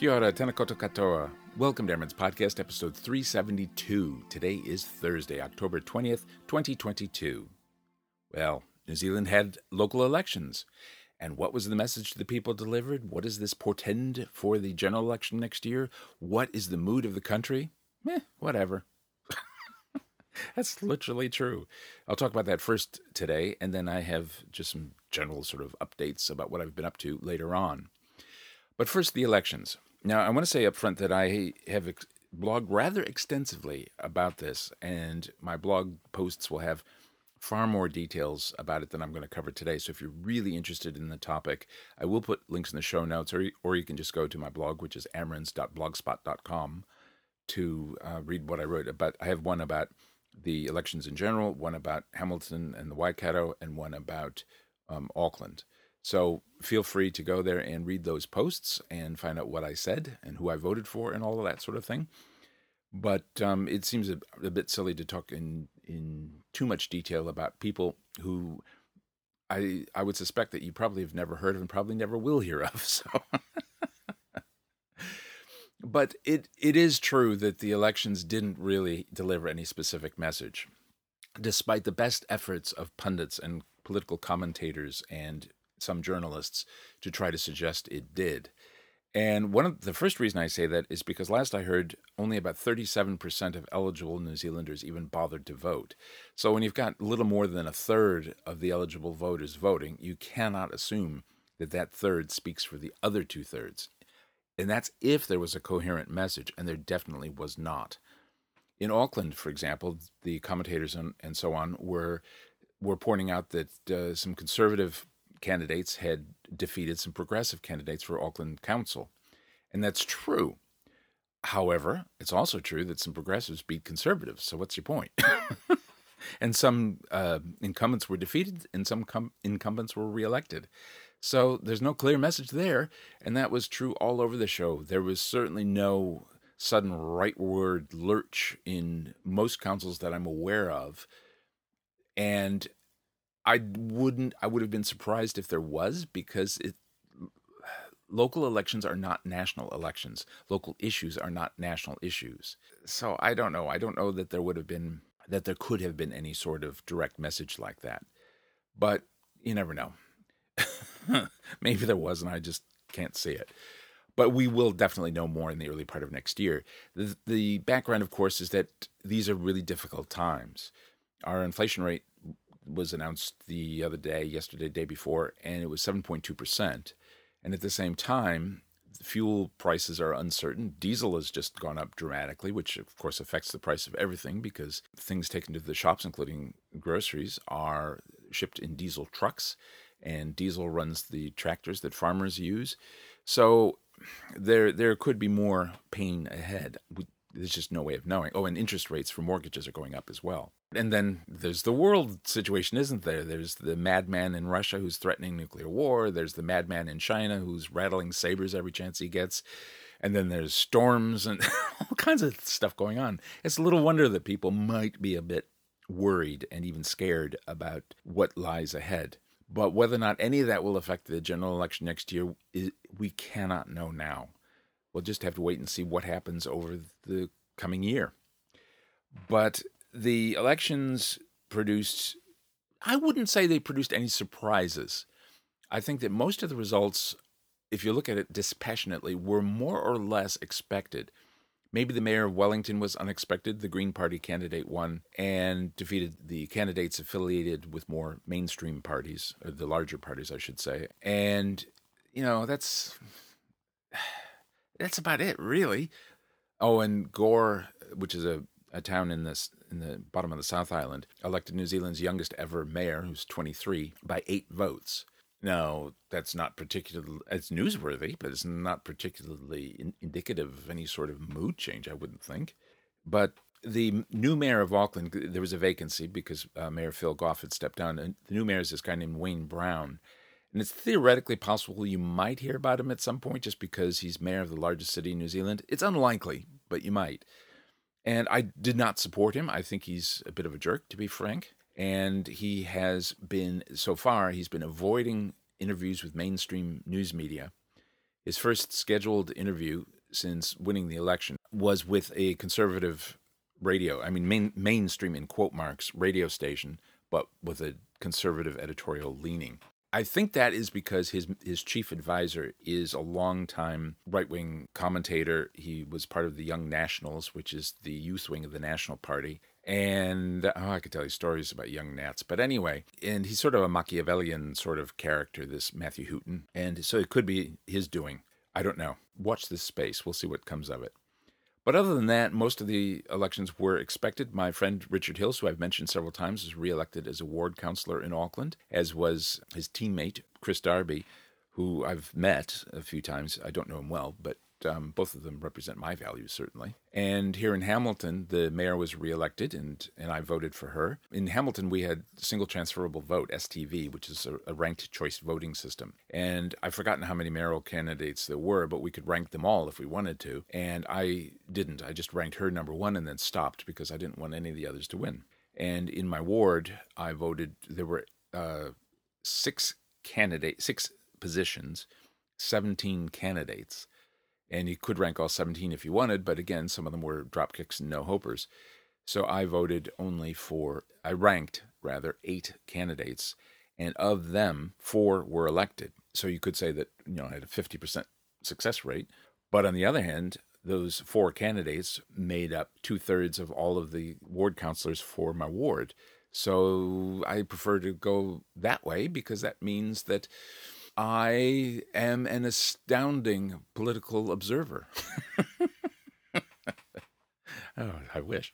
Kia ora, tena katoa. Welcome to AmeriNZ Podcast, episode 372. Today is Thursday, October 20th, 2022. Well, New Zealand had local elections. And what was the message to the people delivered? What does this portend for the general election next year? What is the mood of the country? Whatever. That's literally true. I'll talk about that first today, and then I have just some general sort of updates about what I've been up to later on. But first, the elections. Now, I want to say up front that I have ex- blogged rather extensively about this, and my blog posts will have far more details about it than I'm going to cover today. So if you're really interested in the topic, I will put links in the show notes, or, or you can just go to my blog, which is amerinz.blogspot.com, to uh, read what I wrote. But I have one about the elections in general, one about Hamilton and the Waikato, and one about um, Auckland. So feel free to go there and read those posts and find out what I said and who I voted for and all of that sort of thing. But um, it seems a, a, bit silly to talk in in too much detail about people who I I would suspect that you probably have never heard of and probably never will hear of. So. but it it is true that the elections didn't really deliver any specific message, despite the best efforts of pundits and political commentators and some journalists to try to suggest it did. And one of the first reason I say that is because last I heard, only about 37% of eligible New Zealanders even bothered to vote. So when you've got little more than a third of the eligible voters voting, you cannot assume that that third speaks for the other two thirds. And that's if there was a coherent message, and there definitely was not. In Auckland, for example, the commentators and, and so on were were pointing out that uh, some conservative candidates had defeated some progressive candidates for Auckland Council. And that's true. However, it's also true that some progressives beat conservatives. So what's your point? and some uh, incumbents were defeated and some com- incumbents were reelected. So there's no clear message there. And that was true all over the show. There was certainly no sudden rightward lurch in most councils that I'm aware of. And I wouldn't. I would have been surprised if there was because it. Local elections are not national elections. Local issues are not national issues. So I don't know. I don't know that there would have been that there could have been any sort of direct message like that. But you never know. Maybe there was, and I just can't see it. But we will definitely know more in the early part of next year. The, the background, of course, is that these are really difficult times. Our inflation rate was announced the other day, yesterday, day before, and it was 7.2%. And at the same time, fuel prices are uncertain. Diesel has just gone up dramatically, which of course affects the price of everything because things taken to the shops, including groceries, are shipped in diesel trucks, and diesel runs the tractors that farmers use. So there there could be more pain ahead. There's just no way of knowing. Oh, and interest rates for mortgages are going up as well. And then there's the world situation, isn't there? There's the madman in Russia who's threatening nuclear war. There's the madman in China who's rattling sabers every chance he gets. And then there's storms and all kinds of stuff going on. It's a little wonder that people might be a bit worried and even scared about what lies ahead. But whether or not any of that will affect the general election next year, we cannot know now. We'll just have to wait and see what happens over the coming year. But the elections produced, I wouldn't say they produced any surprises. I think that most of the results, if you look at it dispassionately, were more or less expected. Maybe the mayor of Wellington was unexpected. The Green Party candidate won and defeated the candidates affiliated with more mainstream parties, or the larger parties, I should say. And, you know, that's that's about it, really. Oh, and Gore, which is a, a town in this in the bottom of the South Island, elected New Zealand's youngest ever mayor, who's 23, by eight votes. Now, that's not particularly, it's newsworthy, but it's not particularly in, indicative of any sort of mood change, I wouldn't think. But the new mayor of Auckland, there was a vacancy because uh, Mayor Phil Goff had stepped down. And the new mayor is this guy named Wayne Brown. And it's theoretically possible you might hear about him at some point just because he's mayor of the largest city in New Zealand. It's unlikely, but you might. And I did not support him. I think he's a bit of a jerk, to be frank. And he has been, so far, he's been avoiding interviews with mainstream news media. His first scheduled interview since winning the election was with a conservative radio, I mean, main, mainstream in quote marks radio station, but with a conservative editorial leaning. I think that is because his his chief advisor is a longtime right wing commentator. He was part of the Young Nationals, which is the youth wing of the National Party. And oh, I could tell you stories about young Nats, but anyway, and he's sort of a Machiavellian sort of character, this Matthew Hooton, and so it could be his doing. I don't know. Watch this space. We'll see what comes of it. But other than that, most of the elections were expected. My friend Richard Hills, who I've mentioned several times, was reelected as a ward councillor in Auckland, as was his teammate, Chris Darby, who I've met a few times. I don't know him well, but um, both of them represent my values, certainly. And here in Hamilton, the mayor was reelected, and, and I voted for her. In Hamilton, we had single transferable vote, STV, which is a, a ranked choice voting system. And I've forgotten how many mayoral candidates there were, but we could rank them all if we wanted to. And I didn't. I just ranked her number one and then stopped because I didn't want any of the others to win. And in my ward, I voted, there were uh, six candidates, six positions, 17 candidates and you could rank all 17 if you wanted, but again, some of them were drop kicks and no hopers. So I voted only for, I ranked rather eight candidates, and of them, four were elected. So you could say that, you know, I had a 50% success rate. But on the other hand, those four candidates made up two thirds of all of the ward councilors for my ward. So I prefer to go that way because that means that I am an astounding political observer. oh, I wish.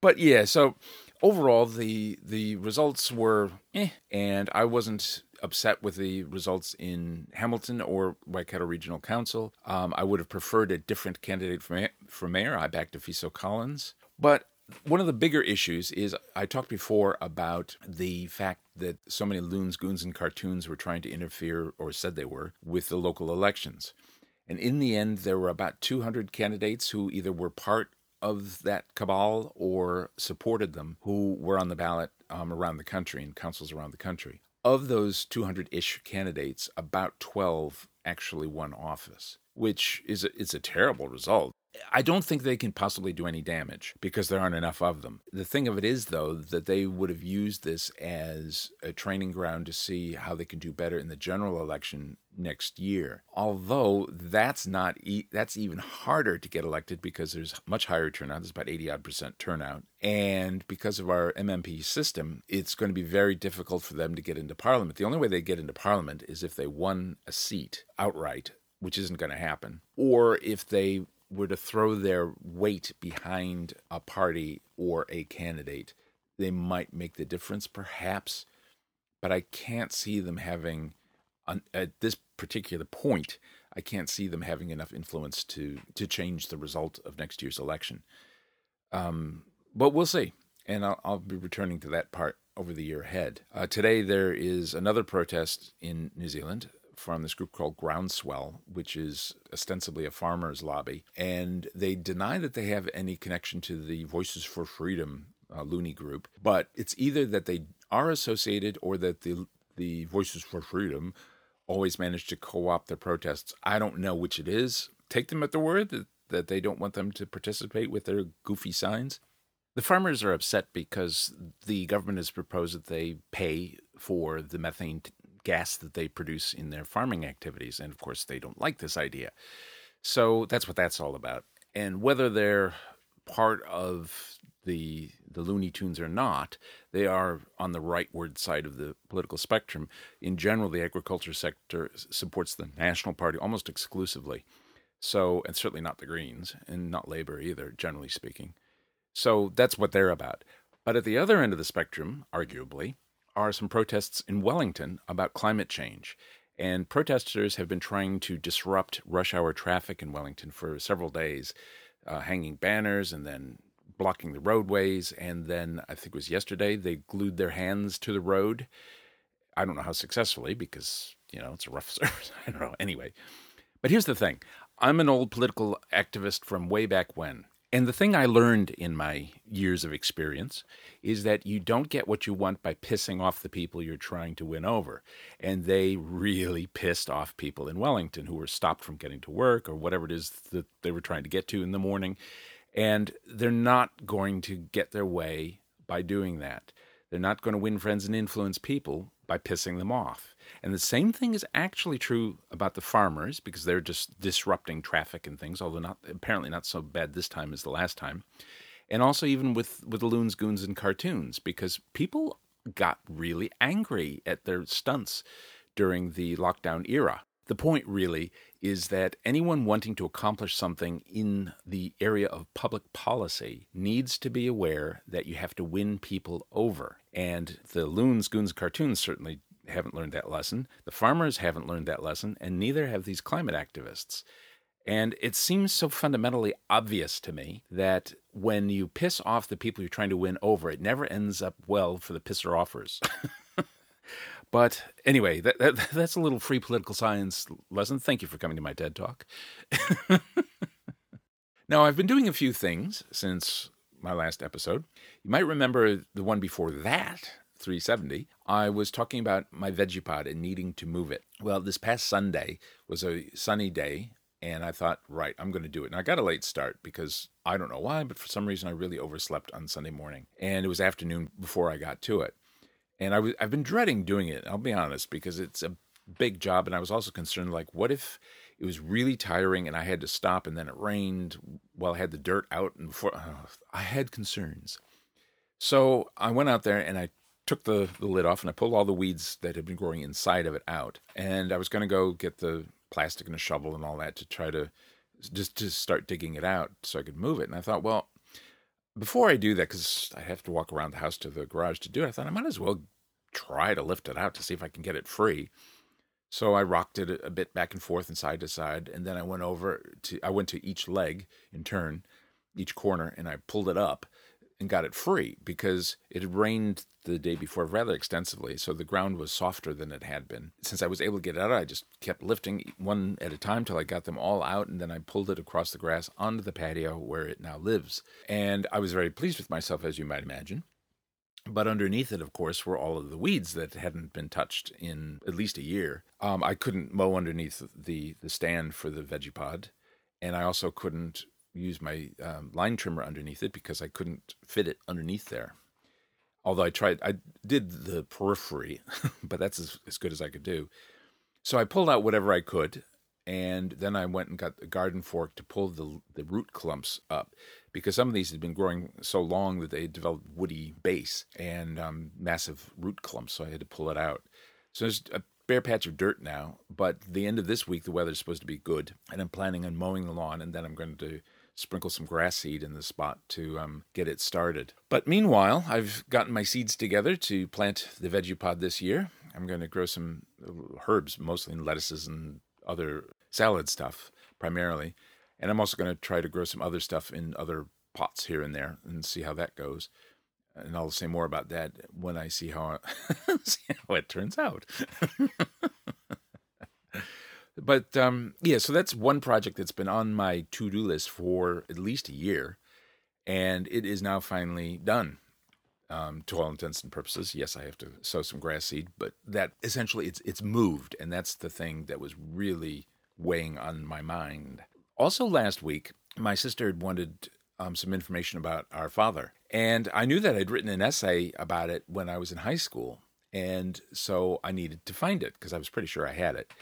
But yeah, so overall the the results were eh, and I wasn't upset with the results in Hamilton or Waikato Regional Council. Um, I would have preferred a different candidate for, for mayor. I backed Afiso Collins. But one of the bigger issues is I talked before about the fact that so many loons, goons, and cartoons were trying to interfere, or said they were, with the local elections. And in the end, there were about 200 candidates who either were part of that cabal or supported them who were on the ballot um, around the country in councils around the country. Of those 200 ish candidates, about 12 actually won office, which is a, it's a terrible result. I don't think they can possibly do any damage because there aren't enough of them. The thing of it is, though, that they would have used this as a training ground to see how they can do better in the general election next year. Although that's not e- that's even harder to get elected because there's much higher turnout. There's about 80 odd percent turnout, and because of our MMP system, it's going to be very difficult for them to get into parliament. The only way they get into parliament is if they won a seat outright which isn't going to happen, or if they were to throw their weight behind a party or a candidate, they might make the difference, perhaps. But I can't see them having, at this particular point, I can't see them having enough influence to to change the result of next year's election. Um, but we'll see, and I'll, I'll, be returning to that part over the year ahead. Uh, today there is another protest in New Zealand from this group called Groundswell, which is ostensibly a farmers' lobby, and they deny that they have any connection to the Voices for Freedom uh, loony group. But it's either that they are associated or that the the Voices for Freedom always manage to co-opt their protests. I don't know which it is. Take them at the word that, that they don't want them to participate with their goofy signs. The farmers are upset because the government has proposed that they pay for the methane gas that they produce in their farming activities. And of course, they don't like this idea. So that's what that's all about. And whether they're part of the the Looney Tunes or not, they are on the rightward side of the political spectrum. In general, the agriculture sector supports the National Party almost exclusively. So, and certainly not the Greens and not Labor either, generally speaking. So that's what they're about. But at the other end of the spectrum, arguably, are some protests in Wellington about climate change. And protesters have been trying to disrupt rush hour traffic in Wellington for several days, uh, hanging banners and then blocking the roadways. And then I think it was yesterday, they glued their hands to the road. I don't know how successfully because, you know, it's a rough service. I don't know. Anyway, but here's the thing I'm an old political activist from way back when. And the thing I learned in my years of experience is that you don't get what you want by pissing off the people you're trying to win over. And they really pissed off people in Wellington who were stopped from getting to work or whatever it is that they were trying to get to in the morning. And they're not going to get their way by doing that. They're not going to win friends and influence people by pissing them off. And the same thing is actually true about the farmers because they're just disrupting traffic and things, although not apparently not so bad this time as the last time. And also even with with the loons, goons, and cartoons because people got really angry at their stunts during the lockdown era. The point really is that anyone wanting to accomplish something in the area of public policy needs to be aware that you have to win people over. And the loons, goons, cartoons certainly haven't learned that lesson. The farmers haven't learned that lesson, and neither have these climate activists. And it seems so fundamentally obvious to me that when you piss off the people you're trying to win over, it never ends up well for the pisser offers. but anyway, that, that, that's a little free political science lesson. Thank you for coming to my TED Talk. now, I've been doing a few things since my last episode. You might remember the one before that, 370, I was talking about my Vegepod and needing to move it. Well, this past Sunday was a sunny day, and I thought, right, I'm going to do it. And I got a late start because I don't know why, but for some reason I really overslept on Sunday morning. And it was afternoon before I got to it. And I was, I've been dreading doing it, I'll be honest, because it's a big job. And I was also concerned, like, what if it was really tiring and I had to stop and then it rained while I had the dirt out and before oh, I had concerns. So I went out there and I took the, the lid off and I pulled all the weeds that had been growing inside of it out. And I was going to go get the plastic and a shovel and all that to try to just to start digging it out so I could move it. And I thought, well, before I do that, because I have to walk around the house to the garage to do it, I thought I might as well try to lift it out to see if I can get it free. So I rocked it a bit back and forth and side to side, and then I went over to I went to each leg in turn, each corner, and I pulled it up and got it free because it had rained the day before rather extensively, so the ground was softer than it had been. Since I was able to get it out, I just kept lifting one at a time till I got them all out, and then I pulled it across the grass onto the patio where it now lives. And I was very pleased with myself, as you might imagine. But underneath it, of course, were all of the weeds that hadn't been touched in at least a year. Um, I couldn't mow underneath the the stand for the Vegepod, and I also couldn't use my um, line trimmer underneath it because I couldn't fit it underneath there. Although I tried, I did the periphery, but that's as, as good as I could do. So I pulled out whatever I could, and then I went and got the garden fork to pull the the root clumps up because some of these had been growing so long that they had developed woody base and um, massive root clumps. So I had to pull it out. So there's a bare patch of dirt now, but the end of this week the weather's supposed to be good, and I'm planning on mowing the lawn, and then I'm going to sprinkle some grass seed in the spot to um, get it started. But meanwhile, I've gotten my seeds together to plant the Vegepod this year. I'm going to grow some herbs, mostly lettuces and other salad stuff primarily. And I'm also going to try to grow some other stuff in other pots here and there and see how that goes. And I'll say more about that when I see how, see how it turns out. But um, yeah, so that's one project that's been on my to do list for at least a year, and it is now finally done. Um, to all intents and purposes, yes, I have to sow some grass seed, but that essentially it's it's moved, and that's the thing that was really weighing on my mind. Also, last week, my sister had wanted um, some information about our father, and I knew that I'd written an essay about it when I was in high school, and so I needed to find it because I was pretty sure I had it.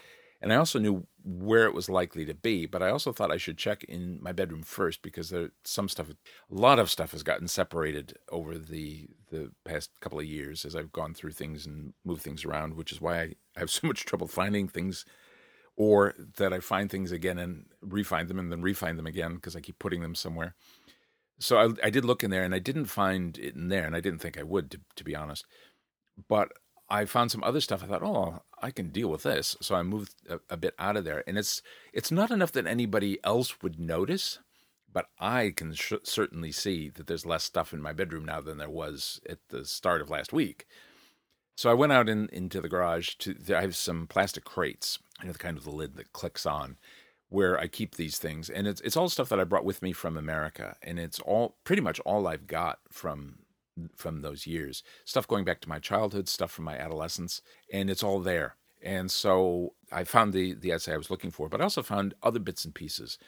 And I also knew where it was likely to be, but I also thought I should check in my bedroom first because there some stuff, a lot of stuff has gotten separated over the the past couple of years as I've gone through things and moved things around, which is why I have so much trouble finding things, or that I find things again and refind them and then refind them again because I keep putting them somewhere. So I, I did look in there and I didn't find it in there, and I didn't think I would, to, to be honest. But I found some other stuff. I thought, oh, I can deal with this. So I moved a, a, bit out of there, and it's it's not enough that anybody else would notice, but I can sh- certainly see that there's less stuff in my bedroom now than there was at the start of last week. So I went out in, into the garage to. I have some plastic crates, you know, the kind of the lid that clicks on, where I keep these things, and it's it's all stuff that I brought with me from America, and it's all pretty much all I've got from from those years. Stuff going back to my childhood, stuff from my adolescence, and it's all there. And so I found the the essay I was looking for, but I also found other bits and pieces.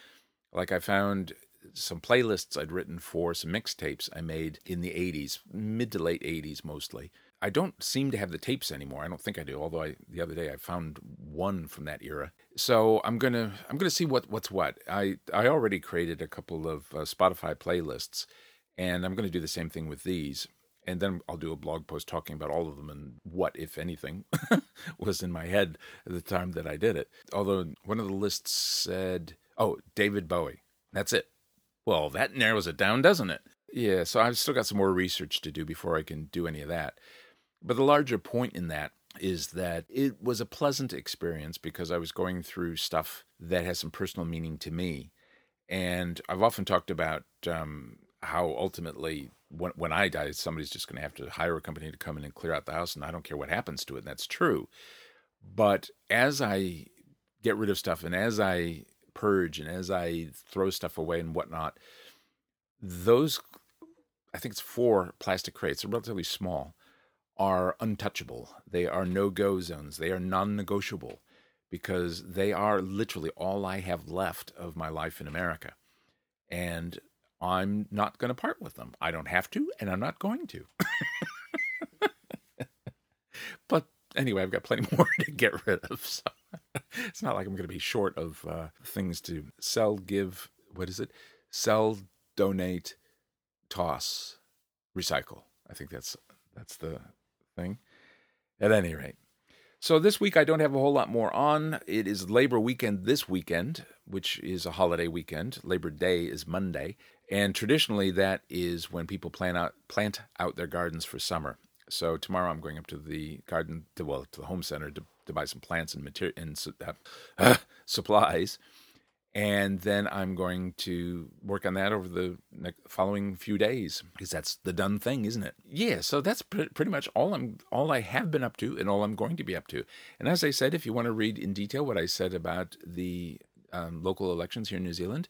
Like I found some playlists I'd written for some mixtapes I made in the 80s, mid to late 80s mostly. I don't seem to have the tapes anymore. I don't think I do. Although I, the other day I found one from that era. So I'm gonna I'm gonna see what what's what. I I already created a couple of uh, Spotify playlists, and I'm gonna do the same thing with these. And then I'll do a blog post talking about all of them and what, if anything, was in my head at the time that I did it. Although one of the lists said, "Oh, David Bowie." That's it. Well, that narrows it down, doesn't it? Yeah, so I've still got some more research to do before I can do any of that. But the larger point in that is that it was a pleasant experience because I was going through stuff that has some personal meaning to me. And I've often talked about um, how ultimately, when, when I die, somebody's just going to have to hire a company to come in and clear out the house, and I don't care what happens to it. And that's true. But as I get rid of stuff and as I purge and as I throw stuff away and whatnot, those, I think it's four plastic crates, they're relatively small are untouchable. They are no go zones. They are non negotiable because they are literally all I have left of my life in America. And I'm not going to part with them. I don't have to, and I'm not going to. but anyway, I've got plenty more to get rid of. So it's not like I'm going to be short of uh, things to sell, give, what is it? Sell, donate, toss, recycle. I think that's that's the thing. At any rate. So this week I don't have a whole lot more on. It is Labor weekend this weekend, which is a holiday weekend. Labor Day is Monday, and traditionally that is when people plant out plant out their gardens for summer. So tomorrow I'm going up to the garden, to, well, to the home center to, to buy some plants and material and uh, supplies and then I'm going to work on that over the following few days because that's the done thing, isn't it? Yeah, so that's pretty much all I'm all I have been up to and all I'm going to be up to. And as I said, if you want to read in detail what I said about the um, local elections here in New Zealand,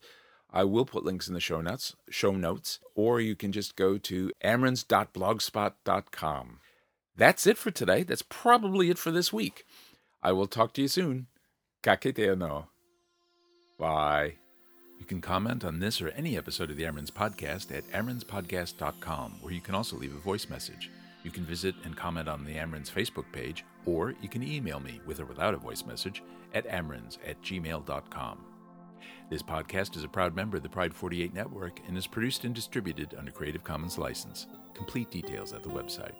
I will put links in the show notes, show notes, or you can just go to amerinz.blogspot.com. That's it for today. That's probably it for this week. I will talk to you soon. Ka no. Bye. You can comment on this or any episode of the AmeriNZ Podcast at amerinzpodcast.com, where you can also leave a voice message. You can visit and comment on the AmeriNZ Facebook page, or you can email me with or without a voice message at amerinz at gmail.com. This podcast is a proud member of the Pride 48 network and is produced and distributed under Creative Commons license. Complete details at the website.